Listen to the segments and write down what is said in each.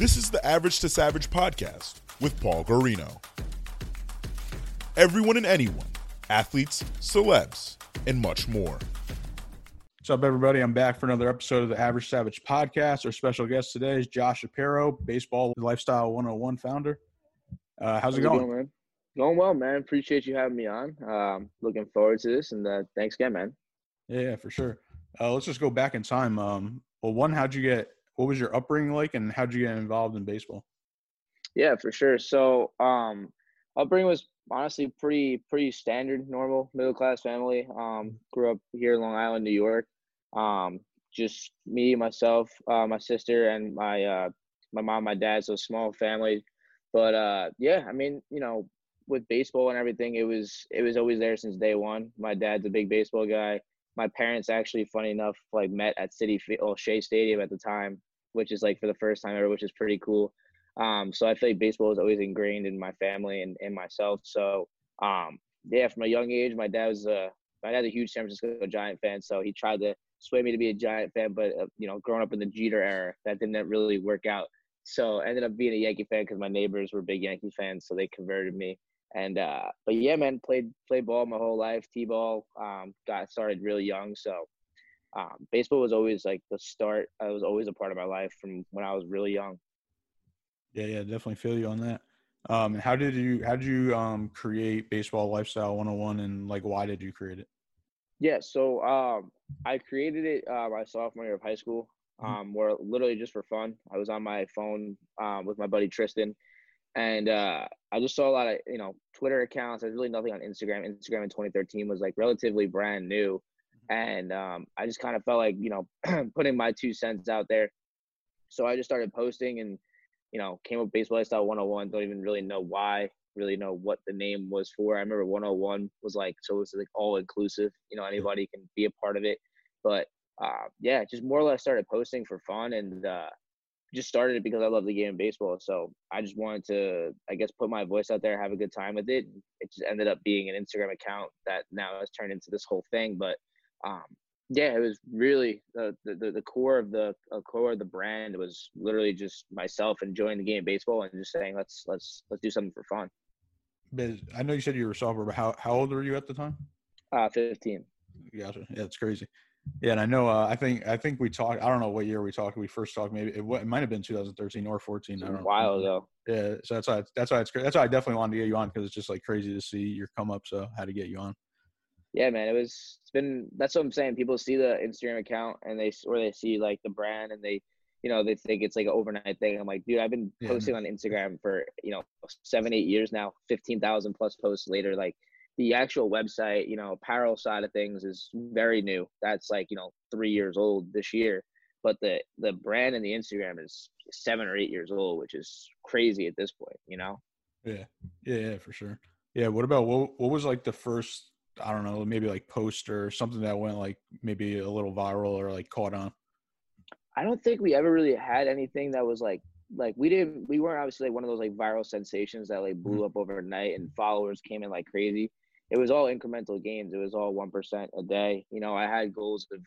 This is the Average to Savage podcast with Paul Garino. Everyone and anyone, athletes, celebs, and much more. What's up, everybody? I'm back for another episode of the Average Savage podcast. Our special guest today is Josh Shapiro, Baseball Lifestyle 101 founder. Uh, how's, it going? going man? Going well, man. Appreciate you having me on. Um, looking forward to this, and uh, thanks again, man. Yeah, yeah, for sure. Uh, let's just go back in time. Um, well, one, how'd you get what was your upbringing like and how did you get involved in baseball? Yeah, for sure. So um upbringing was honestly pretty pretty standard, normal, middle class family. Um grew up here in Long Island, New York. Um just me, myself, uh, my sister and my uh my mom, my dad, so small family. But uh yeah, I mean, you know, with baseball and everything, it was it was always there since day one. My dad's a big baseball guy. My parents actually, funny enough, like met at Citi Field, Shea Stadium at the time which is like for the first time ever, which is pretty cool. Um, so I feel like baseball was always ingrained in my family and, and myself. So um, yeah, from a young age, my dad was a my dad's a huge San Francisco Giant fan, so he tried to sway me to be a Giant fan. But uh, you know, growing up in the Jeter era, that didn't really work out. So I ended up being a Yankee fan because my neighbors were big Yankee fans, so they converted me. And uh, but yeah, man, played played ball my whole life, t-ball. Um, got started really young, so um, baseball was always like the start. It was always a part of my life from when I was really young. Yeah, yeah, definitely feel you on that. Um, how did you how did you um create baseball lifestyle 101 and like why did you create it? Yeah, so um, I created it uh, my sophomore year of high school. Mm-hmm. Um, where literally just for fun. I was on my phone um, with my buddy Tristan, and uh, I just saw a lot of you know Twitter accounts. There's really nothing on Instagram. Instagram in 2013 was like relatively brand new, and um, I just kind of felt like you know putting my two cents out there. So I just started posting and you know came up baseball lifestyle 101. Don't even really know why, really know what the name was for. I remember 101 was like so it was like all inclusive. You know anybody can be a part of it, but uh, yeah, just more or less started posting for fun and uh, just started it because I love the game of baseball. So I just wanted to, I guess, put my voice out there, have a good time with it. It just ended up being an Instagram account that now has turned into this whole thing. But um, yeah, it was really the, the the core of the uh, core of the brand was literally just myself enjoying the game of baseball and just saying let's let's let's do something for fun. But I know you said you were sophomore, but how how old were you at the time? Uh, fifteen. Gotcha. Yeah, it's crazy. Yeah, and I know. Uh, I think I think we talked. I don't know what year we talked. We first talked. Maybe it, it might have been 2013 or 14. I don't a while ago. Yeah, so that's why that's why it's that's why I definitely wanted to get you on because it's just like crazy to see your come up. So how to get you on yeah, man, it was. It's been. That's what I'm saying. People see the Instagram account and they or they see like the brand and they, you know, they think it's like an overnight thing. I'm like, dude, I've been posting on Instagram for you know seven, eight years now. Fifteen thousand plus posts later. Like the actual website, you know, apparel side of things is very new. That's like you know three years old this year. But the the brand and the Instagram is seven or eight years old, which is crazy at this point. You know. Yeah. Yeah. Yeah. For sure. Yeah. What about what? What was like the first I don't know, maybe like poster or something that went like maybe a little viral or like caught on? I don't think we ever really had anything that was like like we didn't we weren't obviously like one of those like viral sensations that like blew mm-hmm. up overnight and followers came in like crazy. It was all incremental gains. It was all one percent a day. You know, I had goals of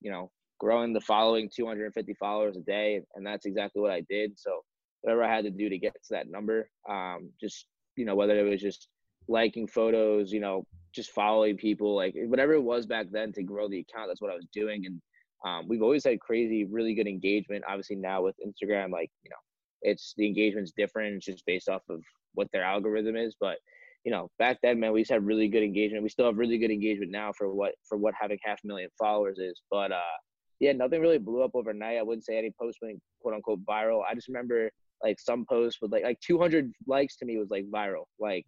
you know growing the following 250 followers a day, and that's exactly what I did. So whatever I had to do to get to that number, um, just you know whether it was just liking photos, you know, just following people, like whatever it was back then to grow the account. That's what I was doing, and um, we've always had crazy, really good engagement. Obviously now with Instagram, like you know, it's the engagement's different. It's just based off of what their algorithm is, but you know, back then, man, we just had really good engagement. We still have really good engagement now for what for what having half a million followers is. But uh, yeah, nothing really blew up overnight. I wouldn't say any post went quote unquote viral. I just remember like some posts with like like 200 likes to me was like viral. Like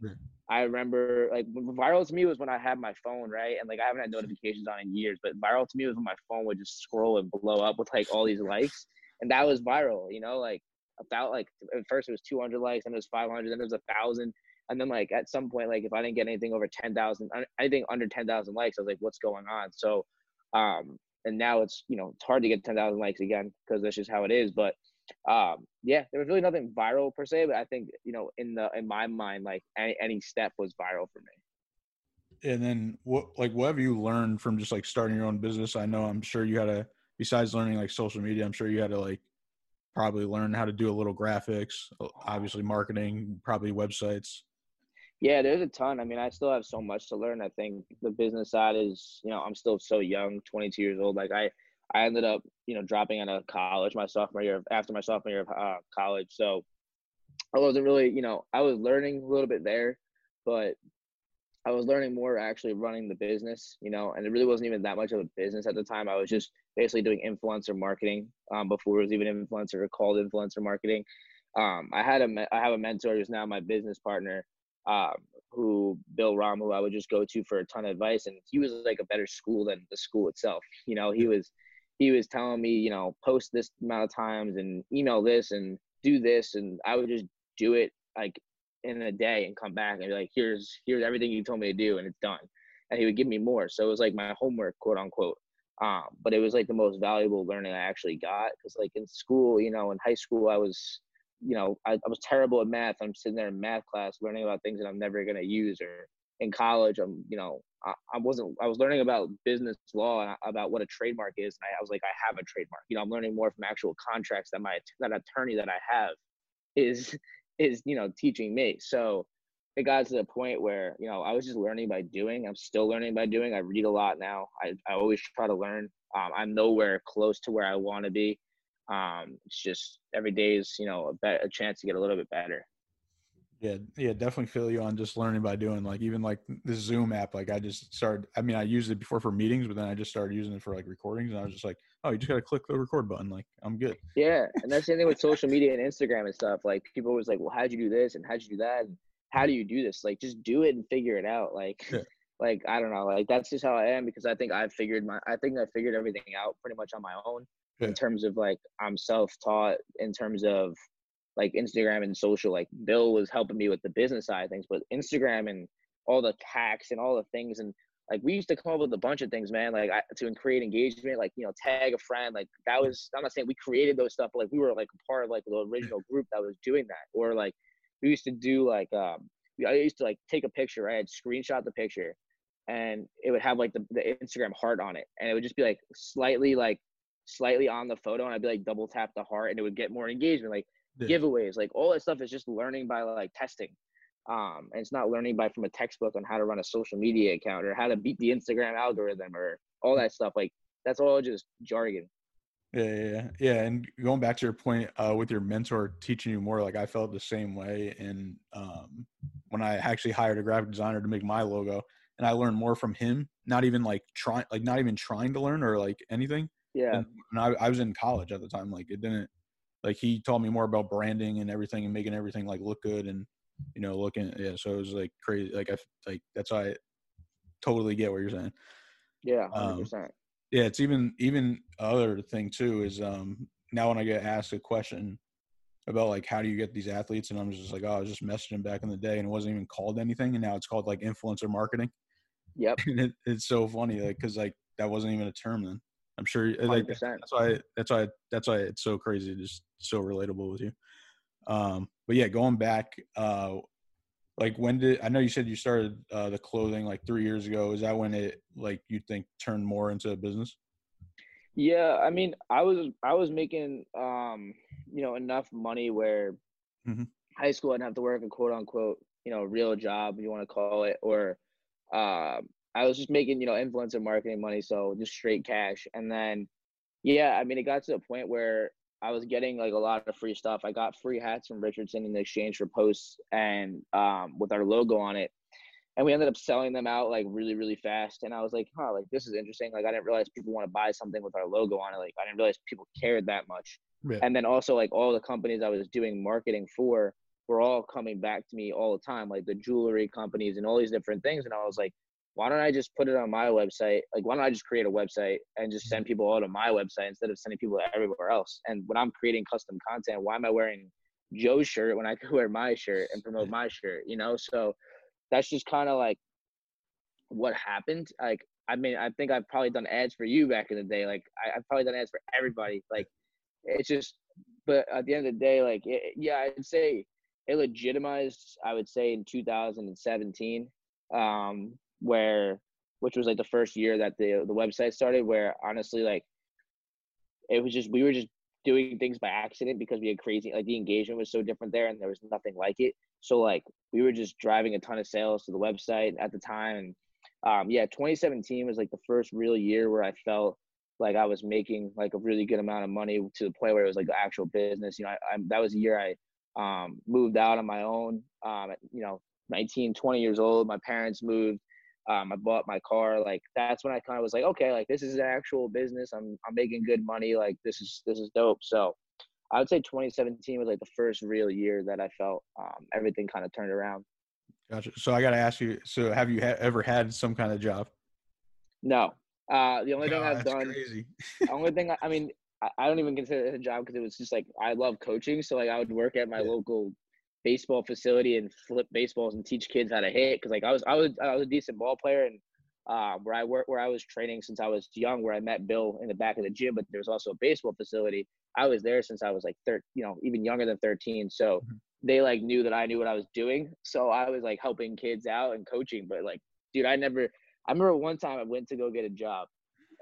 I remember like viral to me was when I had my phone, right? And like I haven't had notifications on in years, but viral to me was when my phone would just scroll and blow up with like all these likes. and that was viral. You know, like about like at first it was 200 likes, then it was 500, then it was a thousand, and then like at some point, like if I didn't get anything over 10,000, anything under 10,000 likes, I was like, what's going on? So, um, and now it's you know it's hard to get 10,000 likes again because that's just how it is. But um, yeah, there was really nothing viral per se, but I think you know in the in my mind, like any any step was viral for me. And then what like what have you learned from just like starting your own business? I know I'm sure you had to besides learning like social media, I'm sure you had to like probably learn how to do a little graphics, obviously marketing, probably websites. Yeah, there's a ton. I mean, I still have so much to learn. I think the business side is, you know, I'm still so young, 22 years old. Like I, I ended up, you know, dropping out of college my sophomore year after my sophomore year of uh, college. So I wasn't really, you know, I was learning a little bit there, but I was learning more actually running the business, you know, and it really wasn't even that much of a business at the time. I was just basically doing influencer marketing um, before it was even influencer called influencer marketing. Um, I had a I have a mentor who's now my business partner, um, who Bill Ram, who I would just go to for a ton of advice, and he was like a better school than the school itself. You know, he was he was telling me, you know, post this amount of times and email this and do this, and I would just do it like in a day and come back and be like, here's here's everything you told me to do and it's done. And he would give me more. So it was like my homework, quote unquote. Um, but it was like the most valuable learning I actually got because like in school, you know, in high school I was, you know, I, I was terrible at math. I'm sitting there in math class learning about things that I'm never gonna use. Or in college, I'm, you know, I, I wasn't. I was learning about business law and about what a trademark is, and I, I was like, I have a trademark. You know, I'm learning more from actual contracts that my that attorney that I have is is you know teaching me so it got to the point where you know i was just learning by doing i'm still learning by doing i read a lot now i, I always try to learn um, i'm nowhere close to where i want to be um, it's just every day is you know a, be- a chance to get a little bit better yeah yeah definitely feel you on just learning by doing like even like the zoom app like i just started i mean i used it before for meetings but then i just started using it for like recordings and i was just like oh, you just gotta click the record button. Like I'm good. Yeah, and that's the thing with social media and Instagram and stuff. Like people always like, well, how'd you do this and how'd you do that? And how do you do this? Like just do it and figure it out. Like. Yeah. Like I don't know, like that's just how I am because I think I've figured my, I think I figured everything out pretty much on my own. Yeah. In terms of like I'm self-taught. In terms of like Instagram and social, like Bill was helping me with the business side of things, but Instagram and all the tax and all the things and like we used to come up with a bunch of things, man. Like I, to create engagement, like you know, tag a friend. Like that was. I'm not saying we created those stuff, but like we were like a part of like the original group that was doing that. Or like we used to do like um, I used to like take a picture. Right? I'd screenshot the picture, and it would have like the, the Instagram heart on it, and it would just be like slightly like slightly on the photo, and I'd be like double tap the heart, and it would get more engagement. Like yeah. giveaways, like all that stuff is just learning by like testing um, and it's not learning by from a textbook on how to run a social media account or how to beat the Instagram algorithm or all that stuff. Like that's all just jargon. Yeah, yeah, yeah. And going back to your point uh, with your mentor teaching you more, like I felt the same way. And um, when I actually hired a graphic designer to make my logo, and I learned more from him, not even like trying, like not even trying to learn or like anything. Yeah. And, and I, I was in college at the time. Like it didn't, like he taught me more about branding and everything and making everything like look good and you know, looking yeah. So it was like crazy. Like I like that's why I totally get what you're saying. Yeah, hundred um. Yeah, it's even even other thing too is um now when I get asked a question about like how do you get these athletes and I'm just like oh I was just messaging back in the day and it wasn't even called anything and now it's called like influencer marketing. Yep. and it, it's so funny like because like that wasn't even a term then. I'm sure like that's why that's why that's why it's so crazy just so relatable with you. Um, but yeah, going back, uh, like when did I know you said you started uh, the clothing like three years ago? Is that when it like you think turned more into a business? Yeah, I mean, I was I was making um, you know enough money where mm-hmm. high school I didn't have to work a quote unquote you know real job you want to call it, or uh, I was just making you know influencer marketing money, so just straight cash, and then yeah, I mean, it got to a point where I was getting like a lot of free stuff. I got free hats from Richardson in exchange for posts and um, with our logo on it. And we ended up selling them out like really, really fast. And I was like, huh, like this is interesting. Like I didn't realize people want to buy something with our logo on it. Like I didn't realize people cared that much. Yeah. And then also like all the companies I was doing marketing for were all coming back to me all the time, like the jewelry companies and all these different things. And I was like, why don't I just put it on my website? Like, why don't I just create a website and just send people all to my website instead of sending people everywhere else? And when I'm creating custom content, why am I wearing Joe's shirt when I could wear my shirt and promote my shirt? You know, so that's just kind of like what happened. Like, I mean, I think I've probably done ads for you back in the day. Like, I, have probably done ads for everybody. Like, it's just, but at the end of the day, like, it, yeah, I'd say it legitimized. I would say in 2017. Um, where which was like the first year that the the website started where honestly like it was just we were just doing things by accident because we had crazy like the engagement was so different there and there was nothing like it. So like we were just driving a ton of sales to the website at the time and um yeah 2017 was like the first real year where i felt like i was making like a really good amount of money to the point where it was like the actual business. You know I, I that was a year i um moved out on my own. Um you know 19 20 years old my parents moved um, I bought my car. Like that's when I kind of was like, okay, like this is an actual business. I'm I'm making good money. Like this is this is dope. So I would say 2017 was like the first real year that I felt um, everything kind of turned around. Gotcha. So I got to ask you. So have you ha- ever had some kind of job? No. Uh, the only thing I've done. the only thing I, I mean, I, I, don't even consider it a job because it was just like I love coaching. So like I would work at my yeah. local baseball facility and flip baseballs and teach kids how to hit because like I was I was I was a decent ball player and uh, where I work where I was training since I was young where I met Bill in the back of the gym but there was also a baseball facility I was there since I was like 13 you know even younger than 13 so mm-hmm. they like knew that I knew what I was doing so I was like helping kids out and coaching but like dude I never I remember one time I went to go get a job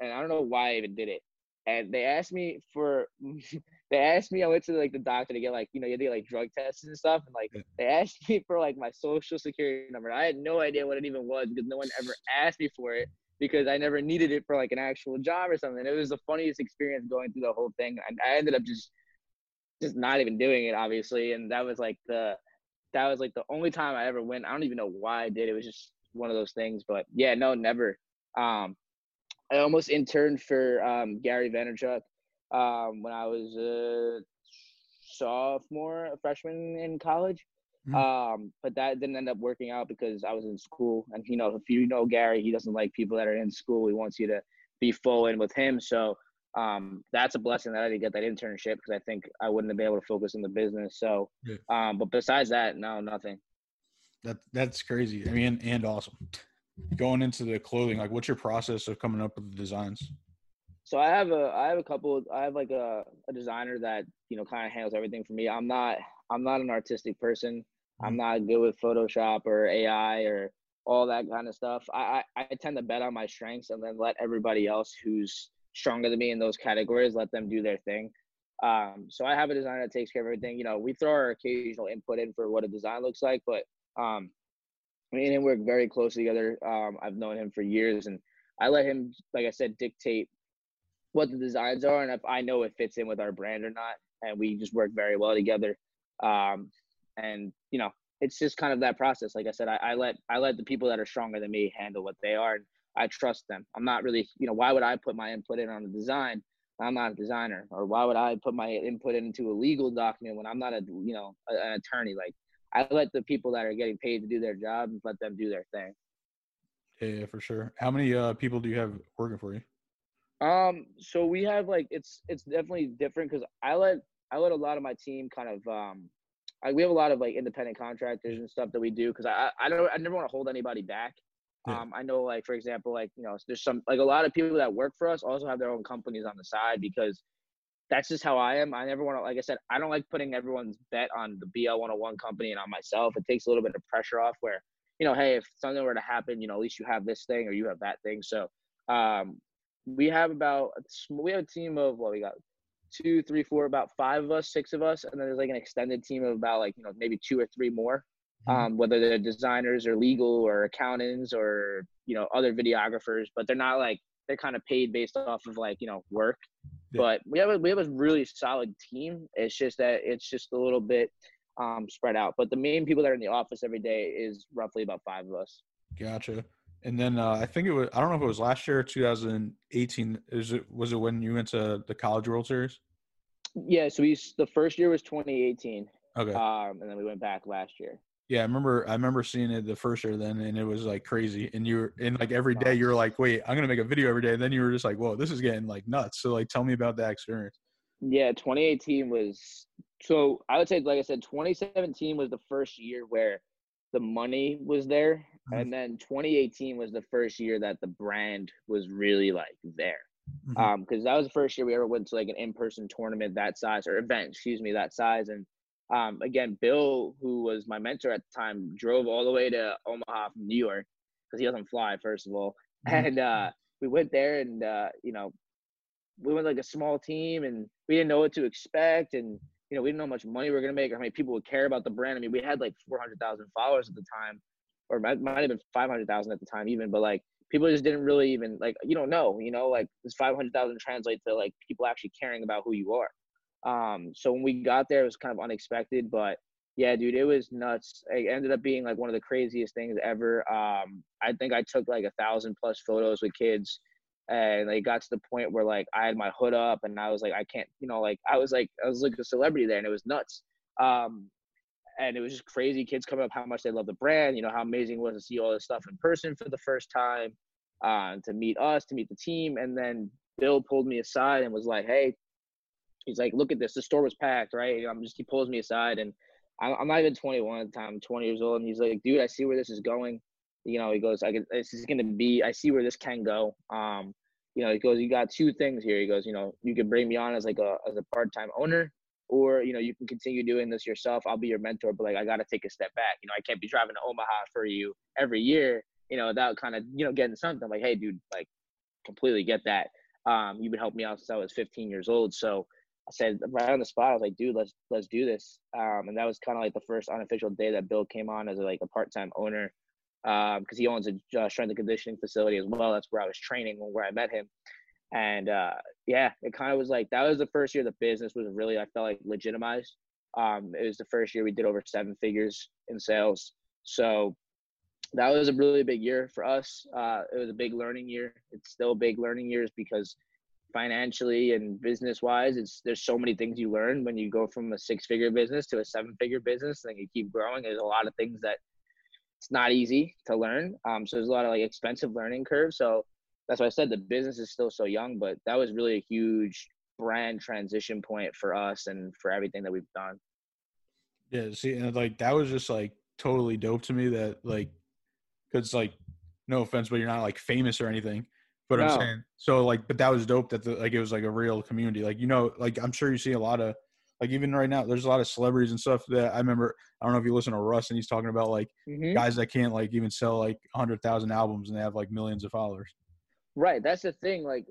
and I don't know why I even did it and they asked me for they asked me i went to like the doctor to get like you know you had get like drug tests and stuff and like they asked me for like my social security number i had no idea what it even was because no one ever asked me for it because i never needed it for like an actual job or something it was the funniest experience going through the whole thing and i ended up just just not even doing it obviously and that was like the that was like the only time i ever went i don't even know why i did it It was just one of those things but yeah no never um I almost interned for um, Gary Vaynerchuk um, when I was a sophomore, a freshman in college. Mm-hmm. Um, but that didn't end up working out because I was in school. And, you know, if you know Gary, he doesn't like people that are in school. He wants you to be full in with him. So um, that's a blessing that I didn't get that internship because I think I wouldn't have been able to focus on the business. So, yeah. um, but besides that, no, nothing. That that's crazy. I mean, and awesome going into the clothing, like what's your process of coming up with the designs? So I have a I have a couple I have like a, a designer that, you know, kind of handles everything for me. I'm not I'm not an artistic person. I'm mm-hmm. not good with Photoshop or AI or all that kind of stuff. I, I, I tend to bet on my strengths and then let everybody else who's stronger than me in those categories let them do their thing. Um, so I have a designer that takes care of everything. You know, we throw our occasional input in for what a design looks like, but um, me and him work very closely together. Um, I've known him for years, and I let him, like I said, dictate what the designs are, and if I know it fits in with our brand or not, and we just work very well together. Um, and you know, it's just kind of that process. Like I said, I, I let I let the people that are stronger than me handle what they are, and I trust them. I'm not really, you know, why would I put my input in on the design? I'm not a designer, or why would I put my input into a legal document when I'm not a, you know, an attorney? Like I let the people that are getting paid to do their job and let them do their thing. Yeah, for sure. How many uh, people do you have working for you? Um, so we have like it's it's definitely different because I let I let a lot of my team kind of um, I, we have a lot of like independent contractors and stuff that we do because I I don't I never want to hold anybody back. Yeah. Um, I know like for example like you know there's some like a lot of people that work for us also have their own companies on the side because that's just how I am. I never want to, like I said, I don't like putting everyone's bet on the BL 101 company and on myself. It takes a little bit of pressure off where, you know, hey, if something were to happen, you know, at least you have this thing or you have that thing. So um, we have about, we have a team of, well, we got two, three, four, about five of us, six of us. And then there's like an extended team of about like, you know, maybe two or three more, mm-hmm. um, whether they're designers or legal or accountants or, you know, other videographers, but they're not like, they're kind of paid based off of like, you know, work. Yeah. But we have a we have a really solid team. It's just that it's just a little bit um, spread out. But the main people that are in the office every day is roughly about five of us. Gotcha. And then uh, I think it was I don't know if it was last year, 2018. Is it was it when you went to the College World Series? Yeah. So we the first year was 2018. Okay. Um, and then we went back last year. Yeah, I remember. I remember seeing it the first year then, and it was like crazy. And you were, and like every day, you were like, "Wait, I'm gonna make a video every day." And then you were just like, "Whoa, this is getting like nuts." So like, tell me about that experience. Yeah, 2018 was so. I would say, like I said, 2017 was the first year where the money was there. And then 2018 was the first year that the brand was really like there. Mm-hmm. Um, because that was the first year we ever went to like an in-person tournament that size or event, excuse me, that size, and um, again, Bill, who was my mentor at the time, drove all the way to Omaha from New York because he doesn't fly, first of all. Mm-hmm. And uh, we went there, and uh, you know, we went like a small team, and we didn't know what to expect, and you know, we didn't know how much money we were gonna make or how many people would care about the brand. I mean, we had like 400,000 followers at the time, or might, might have been 500,000 at the time, even. But like, people just didn't really even like, you don't know, you know, like this 500,000 translates to like people actually caring about who you are. Um, so when we got there, it was kind of unexpected, but yeah, dude, it was nuts. It ended up being like one of the craziest things ever. Um, I think I took like a thousand plus photos with kids, and they got to the point where like I had my hood up, and I was like, I can't, you know, like I was like I was like a celebrity there, and it was nuts. Um, and it was just crazy. Kids coming up how much they love the brand, you know, how amazing it was to see all this stuff in person for the first time, uh, to meet us, to meet the team, and then Bill pulled me aside and was like, "Hey, he's like, look at this. The store was packed, right? I'm just he pulls me aside, and I'm not even 21 at the time. I'm 20 years old, and he's like, dude, I see where this is going. You know, he goes, I can, this is gonna be. I see where this can go. Um, you know, he goes, you got two things here. He goes, you know, you can bring me on as like a as a part time owner, or you know, you can continue doing this yourself. I'll be your mentor, but like I got to take a step back. You know, I can't be driving to Omaha for you every year. You know, without kind of you know getting something like, hey, dude, like completely get that. Um, you've been helping me out since I was 15 years old, so I said right on the spot, I was like, dude, let's let's do this. Um, and that was kind of like the first unofficial day that Bill came on as a, like a part time owner, because um, he owns a uh, strength and conditioning facility as well. That's where I was training where I met him. And uh, yeah, it kind of was like that was the first year the business was really I felt like legitimized. Um, it was the first year we did over seven figures in sales, so that was a really big year for us. Uh, it was a big learning year. It's still big learning years because financially and business wise it's there's so many things you learn when you go from a six figure business to a seven figure business and you keep growing there's a lot of things that it's not easy to learn um, so there's a lot of like expensive learning curves so that's why i said the business is still so young but that was really a huge brand transition point for us and for everything that we've done yeah see and like that was just like totally dope to me that like because like no offense but you're not like famous or anything but no. I'm saying so like, but that was dope that the, like it was like a real community. Like you know, like I'm sure you see a lot of like even right now, there's a lot of celebrities and stuff that I remember. I don't know if you listen to Russ and he's talking about like mm-hmm. guys that can't like even sell like hundred thousand albums and they have like millions of followers. Right. That's the thing. Like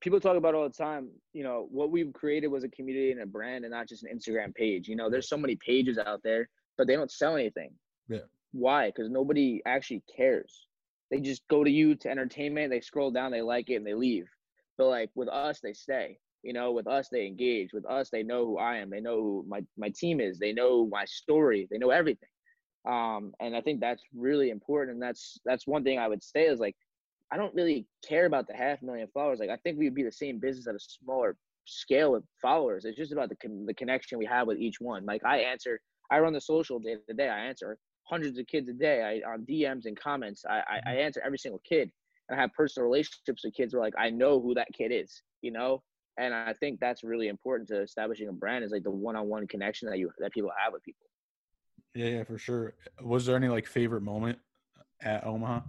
people talk about all the time, you know, what we've created was a community and a brand and not just an Instagram page. You know, there's so many pages out there, but they don't sell anything. Yeah. Why? Because nobody actually cares they just go to you to entertainment. They scroll down, they like it, and they leave. But like with us, they stay. You know, with us, they engage. With us, they know who I am. They know who my my team is. They know my story. They know everything. Um, and I think that's really important. And that's that's one thing I would say is like, I don't really care about the half million followers. Like, I think we would be the same business at a smaller scale of followers. It's just about the the connection we have with each one. Like, I answer, I run the social day to day. I answer hundreds of kids a day I, on DMs and comments. I, I, I answer every single kid and I have personal relationships with kids where like I know who that kid is, you know? And I think that's really important to establishing a brand is like the one-on-one connection that you that people have with people. Yeah, yeah, for sure. Was there any like favorite moment at Omaha?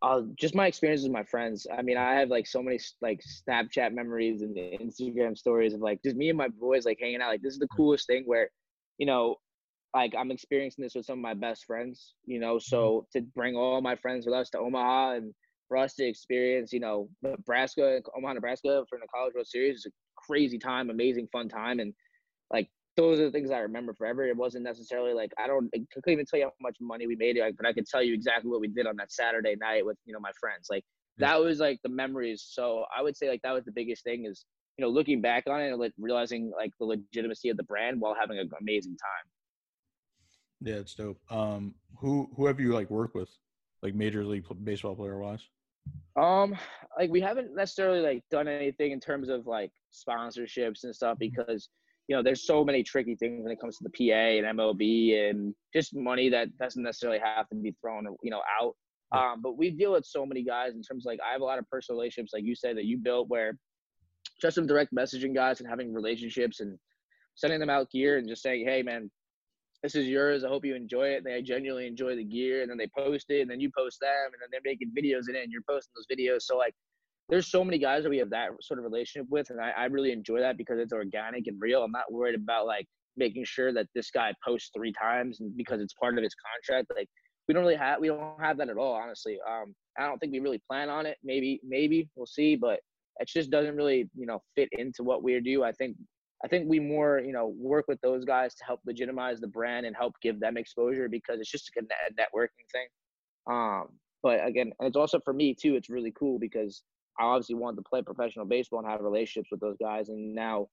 Uh, just my experiences with my friends. I mean, I have like so many like Snapchat memories and Instagram stories of like just me and my boys like hanging out. Like this is the mm-hmm. coolest thing where, you know, like I'm experiencing this with some of my best friends, you know. Mm-hmm. So to bring all my friends with us to Omaha and for us to experience, you know, Nebraska, Omaha, Nebraska for the College World Series is a crazy time, amazing fun time, and those are the things I remember forever. It wasn't necessarily like I don't I couldn't even tell you how much money we made, like, but I could tell you exactly what we did on that Saturday night with you know my friends. Like that was like the memories. So I would say like that was the biggest thing is you know looking back on it and like realizing like the legitimacy of the brand while having an amazing time. Yeah, it's dope. Um, who who have you like worked with, like major league baseball player wise? Um, like we haven't necessarily like done anything in terms of like sponsorships and stuff mm-hmm. because you know, there's so many tricky things when it comes to the PA and MLB and just money that doesn't necessarily have to be thrown, you know, out. Um, but we deal with so many guys in terms of like I have a lot of personal relationships, like you said, that you built where just some direct messaging guys and having relationships and sending them out gear and just saying, hey man, this is yours. I hope you enjoy it. And They genuinely enjoy the gear, and then they post it, and then you post them, and then they're making videos in it, and you're posting those videos. So like, there's so many guys that we have that sort of relationship with, and I, I really enjoy that because it's organic and real. I'm not worried about like making sure that this guy posts three times because it's part of his contract. Like, we don't really have we don't have that at all, honestly. Um, I don't think we really plan on it. Maybe maybe we'll see, but it just doesn't really you know fit into what we do. I think I think we more, you know, work with those guys to help legitimize the brand and help give them exposure because it's just a networking thing. Um, but again, it's also for me too. It's really cool because I obviously wanted to play professional baseball and have relationships with those guys, and now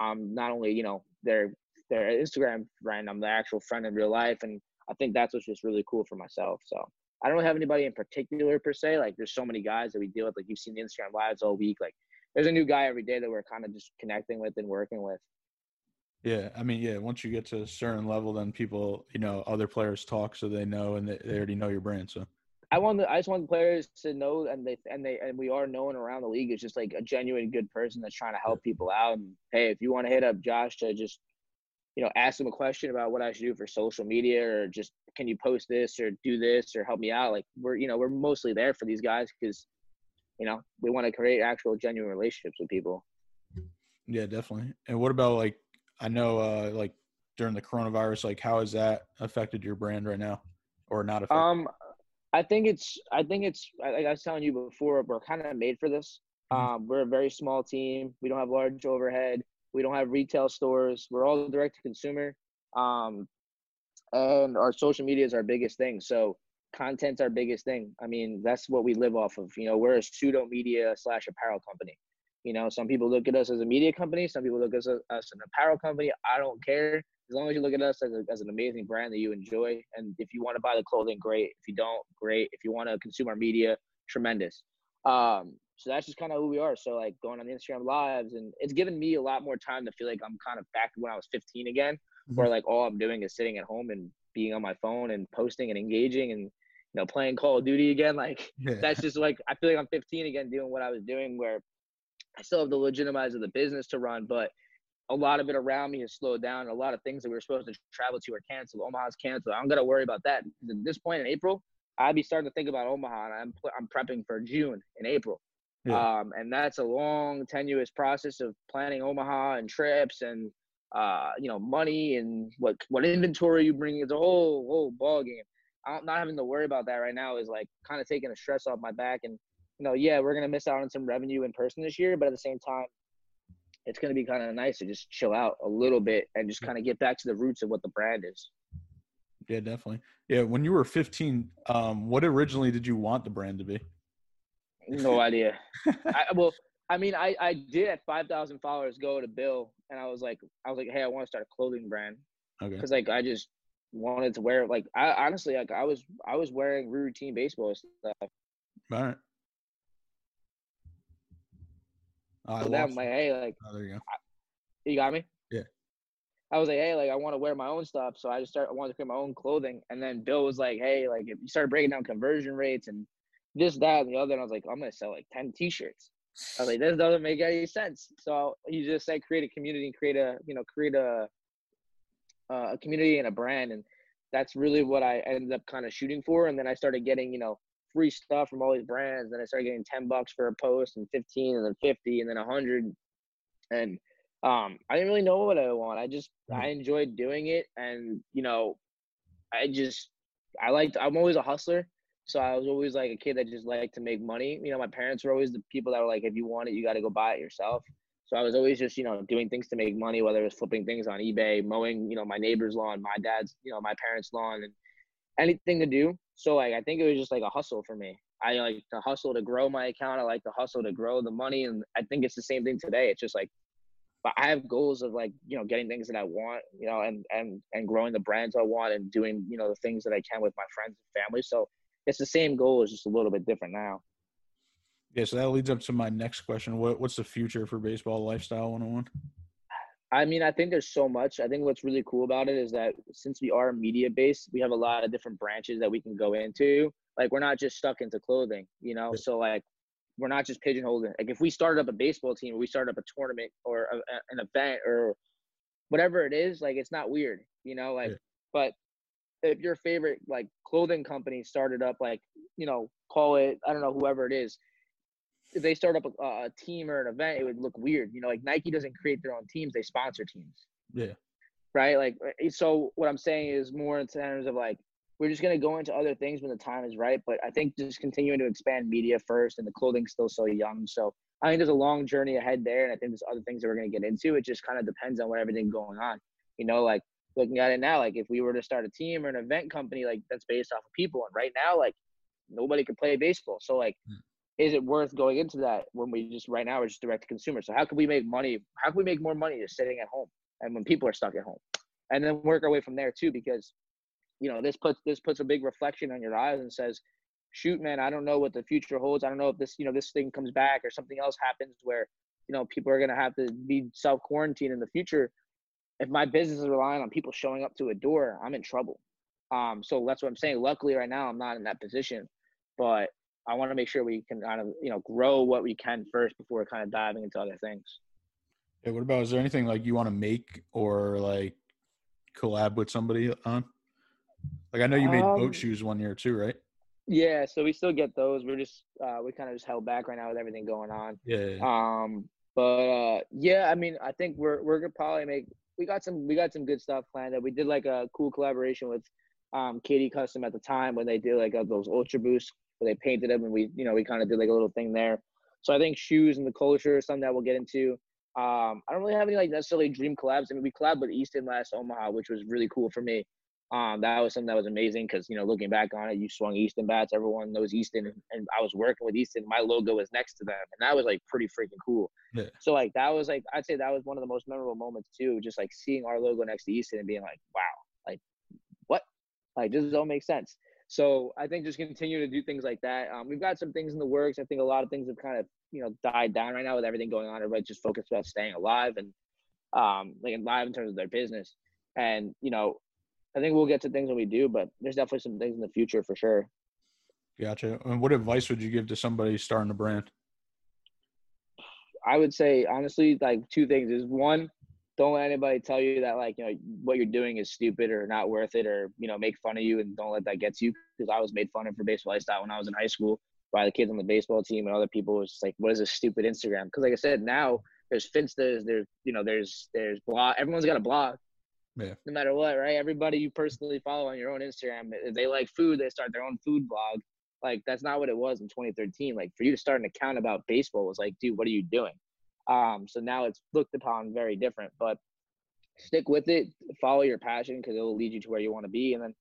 I'm not only you know their their Instagram friend, I'm their actual friend in real life, and I think that's what's just really cool for myself. So I don't have anybody in particular per se. Like there's so many guys that we deal with. Like you've seen the Instagram lives all week. Like there's a new guy every day that we're kind of just connecting with and working with. Yeah, I mean, yeah. Once you get to a certain level, then people, you know, other players talk, so they know and they, they already know your brand. So I want the I just want the players to know, and they and they and we are known around the league as just like a genuine good person that's trying to help people out. And hey, if you want to hit up Josh to just, you know, ask him a question about what I should do for social media, or just can you post this or do this or help me out, like we're you know we're mostly there for these guys because you know, we want to create actual genuine relationships with people. Yeah, definitely. And what about like I know uh like during the coronavirus, like how has that affected your brand right now? Or not affected? Um I think it's I think it's like I was telling you before, we're kind of made for this. Mm-hmm. Um, we're a very small team. We don't have large overhead. We don't have retail stores. We're all direct to consumer. Um, and our social media is our biggest thing. So content's our biggest thing. I mean, that's what we live off of. You know, we're a pseudo media slash apparel company. You know, some people look at us as a media company. Some people look at us as an apparel company. I don't care. As long as you look at us as, a, as an amazing brand that you enjoy. And if you want to buy the clothing, great. If you don't, great. If you want to consume our media, tremendous. Um, so that's just kind of who we are. So like going on the Instagram lives and it's given me a lot more time to feel like I'm kind of back when I was 15 again, mm-hmm. where like all I'm doing is sitting at home and being on my phone and posting and engaging and you know, playing Call of Duty again. Like yeah. that's just like I feel like I'm 15 again, doing what I was doing. Where I still have the legitimize of the business to run, but a lot of it around me has slowed down. A lot of things that we were supposed to travel to are canceled. Omaha's canceled. I'm gonna worry about that at this point in April, I'd be starting to think about Omaha, and I'm I'm prepping for June in April. Yeah. Um, and that's a long, tenuous process of planning Omaha and trips and uh, you know, money and what what inventory you bring. It's a whole whole ball game. I'm not having to worry about that right now is like kind of taking the stress off my back. And, you know, yeah, we're going to miss out on some revenue in person this year, but at the same time, it's going to be kind of nice to just chill out a little bit and just kind of get back to the roots of what the brand is. Yeah, definitely. Yeah, when you were 15, um, what originally did you want the brand to be? No idea. I, well, I mean, I, I did at 5,000 followers go to Bill and I was like, I was like, hey, I want to start a clothing brand. Okay. Cause like, I just, wanted to wear like I honestly like I was I was wearing routine baseball stuff. All right. Oh, so then I'm like, hey, like, oh, there you go. I, you got me. Yeah. I was like, hey, like, I want to wear my own stuff, so I just started. I wanted to create my own clothing, and then Bill was like, hey, like, if you started breaking down conversion rates and this, that, and the other, and I was like, I'm gonna sell like ten T-shirts. I was like, this doesn't make any sense. So he just said, create a community, and create a, you know, create a uh, a community and a brand, and that's really what I ended up kind of shooting for. And then I started getting, you know, free stuff from all these brands. Then I started getting ten bucks for a post, and fifteen, and then fifty, and then a hundred, and um, I didn't really know what I want. I just I enjoyed doing it, and you know, I just I liked. I'm always a hustler. So I was always like a kid that just liked to make money. You know, my parents were always the people that were like, if you want it, you got to go buy it yourself. So I was always just, you know, doing things to make money, whether it was flipping things on eBay, mowing, you know, my neighbor's lawn, my dad's, you know, my parents' lawn, and anything to do. So like I think it was just like a hustle for me. I like to hustle to grow my account. I like to hustle to grow the money, and I think it's the same thing today. It's just like, but I have goals of like you know getting things that I want, you know, and and and growing the brands I want, and doing you know the things that I can with my friends and family. So it's the same goal, it's just a little bit different now. Yeah, so that leads up to my next question. What what's the future for baseball lifestyle 101? I mean, I think there's so much. I think what's really cool about it is that since we are media based, we have a lot of different branches that we can go into. Like we're not just stuck into clothing, you know. So like we're not just pigeonholed. Like if we started up a baseball team or we started up a tournament or a, a, an event or whatever it is, like it's not weird, you know. Like, yeah. but if your favorite like clothing company started up, like you know, call it I don't know whoever it is, if they start up a, a, team or an event, it would look weird. You know, like Nike doesn't create their own teams; they sponsor teams. Yeah. Right. Like, eh, so what I'm saying is more in terms of like we're just gonna go into other things when the time is right. But I think just continuing to expand media first, and the clothing's still so young. So I think there's a long journey ahead there, and I think there's other things that we're gonna get into. It just kind of depends on what everything's going on. You know, like looking at it now, like if we were to start a team or an event company, like that's based off of people, and right now, like nobody can play baseball. So like. Is it worth going into that when we just right now we're just direct to consumer? So how can we make money? How can we make more money just sitting at home and when people are stuck at home, and then work our way from there too? Because you know this puts this puts a big reflection on your eyes and says, shoot, man, I don't know what the future holds. I don't know if this you know this thing comes back or something else happens where you know people are gonna have to be self quarantined in the future. If my business is relying on people showing up to a door, I'm in trouble. Um, so that's what I'm saying. Luckily, right now, I'm not in that position, but I want to make sure we can kind of you know grow what we can first before kind of diving into other things. Yeah. What about is there anything like you want to make or like collab with somebody on? Like I know you made um, boat shoes one year too, right? Yeah, so we still get those. We're just uh, we kind of just held back right now with everything going on. Yeah. Um, but uh, yeah, I mean, I think we're we're gonna probably make. We got some we got some good stuff planned. That we did like a cool collaboration with um, KD Custom at the time when they did like uh, those Ultra Boost where they painted them and we you know we kind of did like a little thing there. So I think shoes and the culture is something that we'll get into. Um, I don't really have any like necessarily dream collabs. I mean, we collabed with Easton last Omaha, which was really cool for me. Um, that was something that was amazing because you know looking back on it, you swung Easton bats. Everyone knows Easton, and, I was working with Easton. My logo was next to them, and that was like pretty freaking cool. Yeah. So like that was like I'd say that was one of the most memorable moments too. Just like seeing our logo next to Easton and being like, wow, like what? Like this all makes sense. So I think just continue to do things like that. Um, we've got some things in the works. I think a lot of things have kind of you know died down right now with everything going on. Everybody's just focused about staying alive and um, like alive in terms of their business. And you know, I think we'll get to things when we do, but there's definitely some things in the future for sure. Gotcha. And what advice would you give to somebody starting a brand? I would say honestly, like two things is one, don't let anybody tell you that like you know what you're doing is stupid or not worth it or you know make fun of you and don't let that get to you. Because I was made fun of for baseball. Lifestyle when I was in high school by the kids on the baseball team and other people was just like what is this stupid Instagram? Because like I said now there's Finstas there's you know there's there's blog everyone's got a blog yeah. no matter what right? Everybody you personally follow on your own Instagram if they like food they start their own food blog. Like that's not what it was in 2013 like for you to start an account about baseball was like dude what are you doing um, so now it's looked upon very different, but stick with it, follow your passion because it will lead you to where you want to be, and then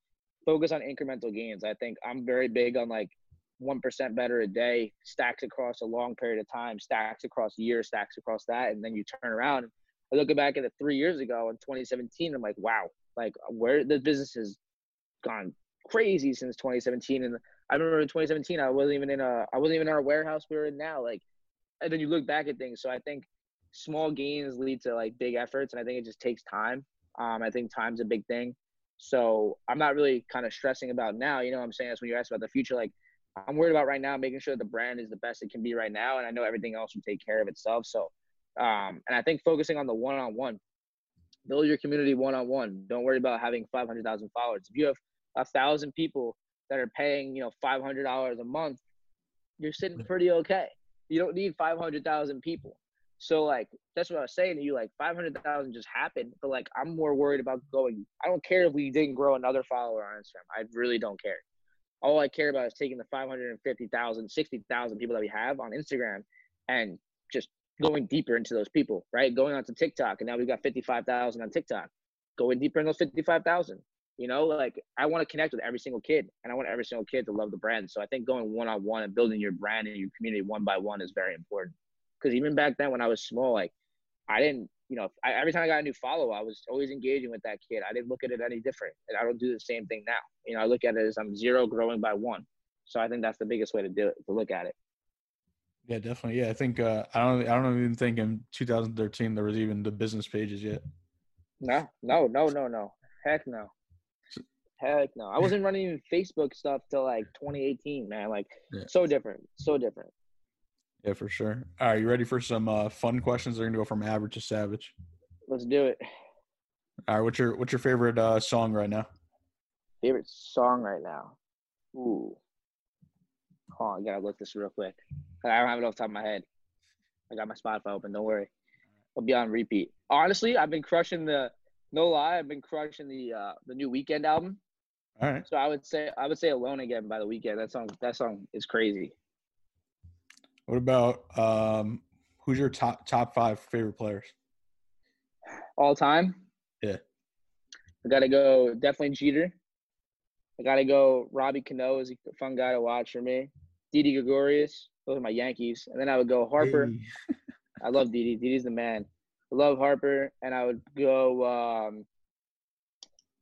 focus on incremental gains. I think I'm very big on like one percent better a day, stacks across a long period of time, stacks across years, stacks across that, and then you turn around. I look back at it three years ago in 2017. I'm like, wow, like where the business has gone crazy since 2017. And I remember in 2017, I wasn't even in a, I wasn't even in our warehouse we are in now. Like and then you look back at things. So I think small gains lead to like big efforts, and I think it just takes time. Um, I think time's a big thing. So I'm not really kind of stressing about now. You know, what I'm saying that's when you ask about the future. Like I'm worried about right now, making sure the brand is the best it can be right now, and I know everything else will take care of itself. So, um, and I think focusing on the one-on-one, build your community one-on-one. Don't worry about having 500,000 followers. If you have a thousand people that are paying, you know, $500 a month, you're sitting pretty okay. You don't need 500,000 people. So like that's what I was saying to you. Like 500,000 just happened, but like I'm more worried about going. I don't care if we didn't grow another follower on Instagram. I really don't care. All I care about is taking the 550,000, 60,000 people that we have on Instagram and just going deeper into those people, right? Going onto TikTok, and now we've got 55,000 on TikTok. Going deeper in those 55,000. You know, like I want to connect with every single kid and I want every single kid to love the brand. So I think going one on one and building your brand and your community one by one is very important. Because even back then when I was small, like I didn't, you know, I, every time I got a new follower, I was always engaging with that kid. I didn't look at it any different. And I don't do the same thing now. You know, I look at it as I'm zero growing by one. So I think that's the biggest way to do it, to look at it. Yeah, definitely. Yeah, I think uh, I don't. I don't even think in 2013 there was even the business pages yet. No, no, no, no, no. Heck no. Heck no. I wasn't running Facebook stuff till like 2018, man. Like yeah. so different, so different. Yeah, for sure. All right, you ready for some uh, fun questions? They're gonna go from average to savage. Let's do it. All right, what's your what's your favorite uh, song right now? Favorite song right now? Ooh. On, I gotta look this real quick. I don't have it off the top of my head. I got my Spotify open. Don't worry. I'll be on repeat. Honestly, I've been crushing the. No lie, I've been crushing the uh the new Weeknd album. All right. So I would say I would say "Alone Again" by the Weeknd. That song that song is crazy. What about um who's your top top five favorite players? All time. Yeah. I gotta go definitely Jeter. I gotta go Robbie Cano is a fun guy to watch for me. Didi Gregorius, those are my Yankees. And then I would go Harper. Hey. I love Didi. Didi's the man. I love Harper. And I would go um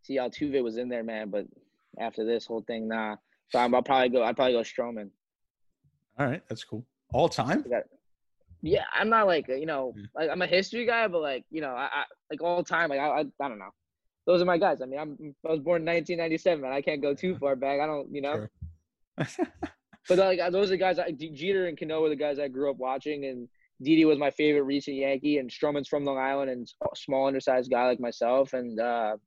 see Altuve was in there, man, but after this whole thing, nah. So i will probably go I'd probably go Stroman. All right, that's cool. All time? Yeah, I'm not like you know, like I'm a history guy, but like you know, I, I like all time, like I, I, I don't know. Those are my guys. I mean, I'm I was born in 1997, and I can't go too far back. I don't, you know. but like those are the guys. I, Jeter and Cano were the guys I grew up watching, and Didi was my favorite recent Yankee, and Stroman's from Long Island, and small undersized guy like myself, and uh,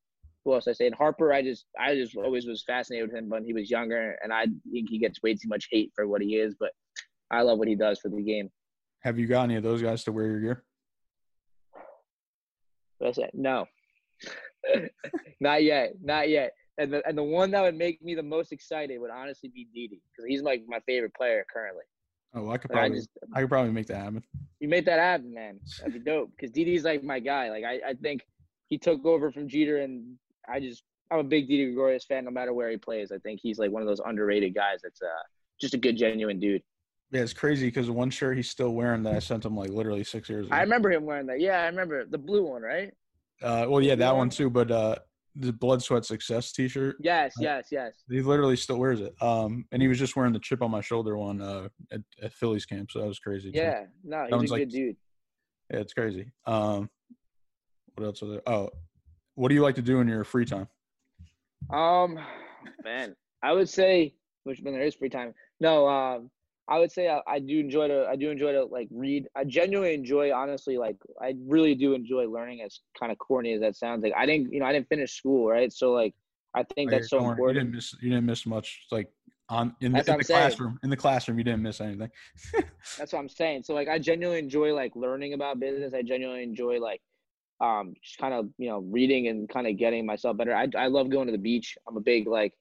who else I say? And Harper, I just I just always was fascinated with him when he was younger, and I think he gets way too much hate for what he is, but I love what he does for the game. Have you got any of those guys to wear your gear? What I say? No, not yet, not yet. And the and the one that would make me the most excited would honestly be Didi because he's like my favorite player currently. Oh, I could probably I, just, I, could probably make that happen. You make that happen, man. That'd be dope. Because Didi's like my guy. Like I, I think he took over from Jeter, and I just I'm a big Didi Gregorius fan. No matter where he plays, I think he's like one of those underrated guys. That's uh just a good, genuine dude. Yeah, it's crazy because one shirt he's still wearing that I sent him like literally six years ago. I remember him wearing that. Yeah, I remember the blue one, right? Uh, well, yeah, that one too. But uh, the blood sweat success T-shirt. Yes, yes, yes. He literally still wears it. Um, and he was just wearing the chip on my shoulder one uh at, at Phillies camp, so that was crazy. Yeah, no, he's a good like, dude. Yeah, it's crazy. Um, what else are there? Oh, what do you like to do in your free time? Um, man, I would say which when there is free time. No, um, I would say I, I, do enjoy to I do enjoy to like read. I genuinely enjoy honestly like I really do enjoy learning. As kind of corny as that sounds, like I didn't you know I didn't finish school right, so like I think that's so important. You didn't miss you didn't miss much like on in the, in the classroom in the classroom you didn't miss anything. that's what I'm saying. So like I genuinely enjoy like learning about business. I genuinely enjoy like um just kind of you know reading and kind of getting myself better. I I love going to the beach. I'm a big like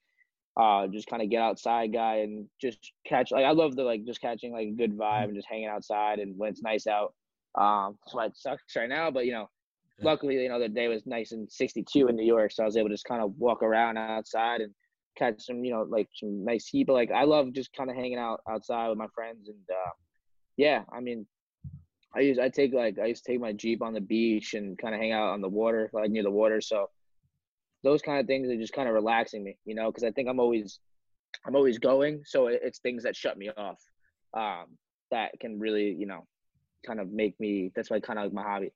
uh, just kind of get outside guy and just catch. Like I love the like just catching like a good vibe mm-hmm. and just hanging outside and when it's nice out. Um, that's why it sucks right now, but you know, luckily you know the day was nice and 62 in New York, so I was able to just kind of walk around outside and catch some you know like some nice heat. But like I love just kind of hanging out outside with my friends and uh, yeah, I mean. I use I take like I used to take my Jeep on the beach and kind of hang out on the water, like near the water. So those kind of things are just kind of relaxing me, you know, because I think I'm always, I'm always going. So it's things that shut me off, um, that can really, you know, kind of make me. That's why kind of like my hobby.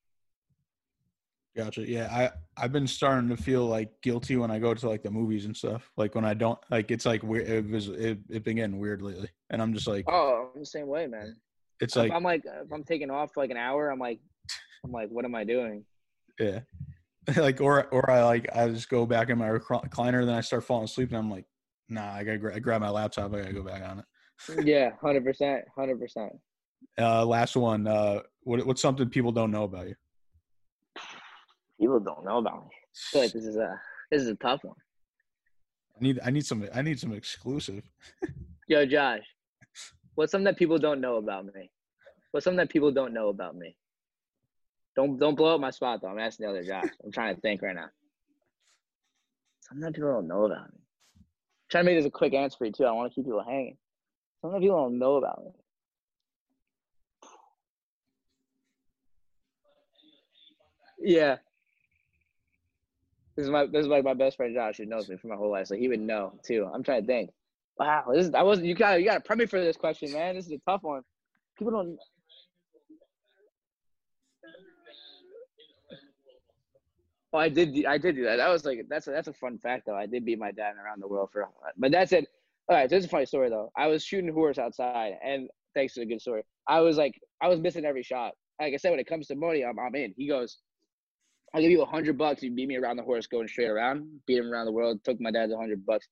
Gotcha. Yeah, I I've been starting to feel like guilty when I go to like the movies and stuff. Like when I don't like, it's like weird. It was it, it been getting weird lately, and I'm just like, oh, I'm the same way, man. It's like if I'm like if I'm taking off for like an hour, I'm like, I'm like, what am I doing? Yeah, like or or I like I just go back in my recliner, then I start falling asleep, and I'm like, nah, I gotta gra- grab my laptop, I gotta go back on it. yeah, hundred percent, hundred percent. Uh, last one. Uh, what what's something people don't know about you? People don't know about me. I feel like this is a this is a tough one. I need I need some I need some exclusive. Yo, Josh, what's something that people don't know about me? What's something that people don't know about me? Don't don't blow up my spot though. I'm asking the other Josh. I'm trying to think right now. Something that people don't know about me. I'm trying to make this a quick answer for you too. I want to keep people hanging. Something that people don't know about me. Yeah. This is my this is like my best friend Josh who knows me for my whole life, so he would know too. I'm trying to think. Wow, this is I wasn't you got you got to prep me for this question, man. This is a tough one. people don't. Oh, I did. I did do that. That was like that's a, that's a fun fact though. I did beat my dad around the world for, but that's it. All right, so this is a funny story though. I was shooting horse outside, and thanks to the good story, I was like, I was missing every shot. Like I said, when it comes to money, I'm, I'm in. He goes, I'll give you a hundred bucks. You beat me around the horse, going straight around. Beat him around the world. Took my dad's a hundred bucks.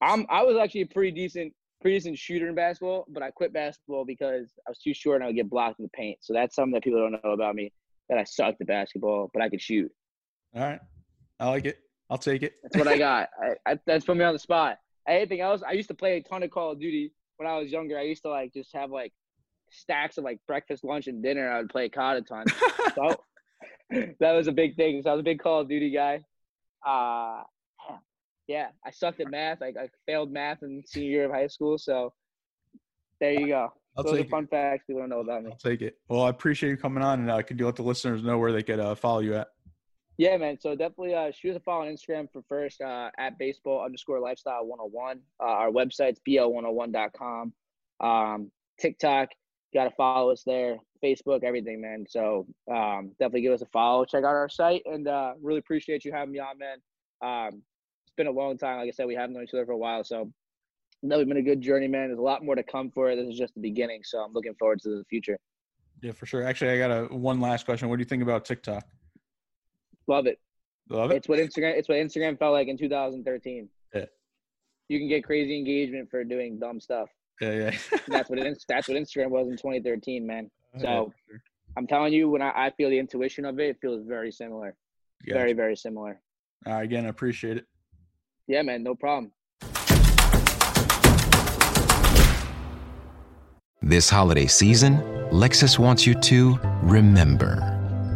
I'm I was actually a pretty decent, pretty decent shooter in basketball, but I quit basketball because I was too short and I would get blocked in the paint. So that's something that people don't know about me. That I sucked at basketball, but I could shoot. All right, I like it. I'll take it. That's what I got. I, I, that's put me on the spot. Anything else? I used to play a ton of Call of Duty when I was younger. I used to like just have like stacks of like breakfast, lunch, and dinner. I would play COD a ton. so that was a big thing. So I was a big Call of Duty guy. Uh, yeah, I sucked at math. I, I failed math in senior year of high school. So there you go. I'll Those are fun it. facts people don't know about me. I'll take it. Well, I appreciate you coming on, and uh, could you let the listeners know where they could uh, follow you at? Yeah, man. So definitely uh, shoot us a follow on Instagram for first uh, at baseball underscore lifestyle 101. Uh, our website's bl101.com. Um, TikTok, got to follow us there. Facebook, everything, man. So um, definitely give us a follow. Check out our site, and uh, really appreciate you having me on, man. Um, it's been a long time. Like I said, we haven't known each other for a while, so it's been a good journey, man. There's a lot more to come for it. This is just the beginning, so I'm looking forward to the future. Yeah, for sure. Actually, I got a one last question. What do you think about TikTok? Love it. Love it. It's what Instagram. It's what Instagram felt like in 2013. Yeah. You can get crazy engagement for doing dumb stuff. Yeah, yeah. that's what it, that's what Instagram was in 2013, man. So yeah, sure. I'm telling you, when I, I, feel the intuition of it, it feels very similar. Gotcha. Very, very similar. Uh, again, I appreciate it. Yeah, man, no problem. This holiday season, Lexus wants you to remember.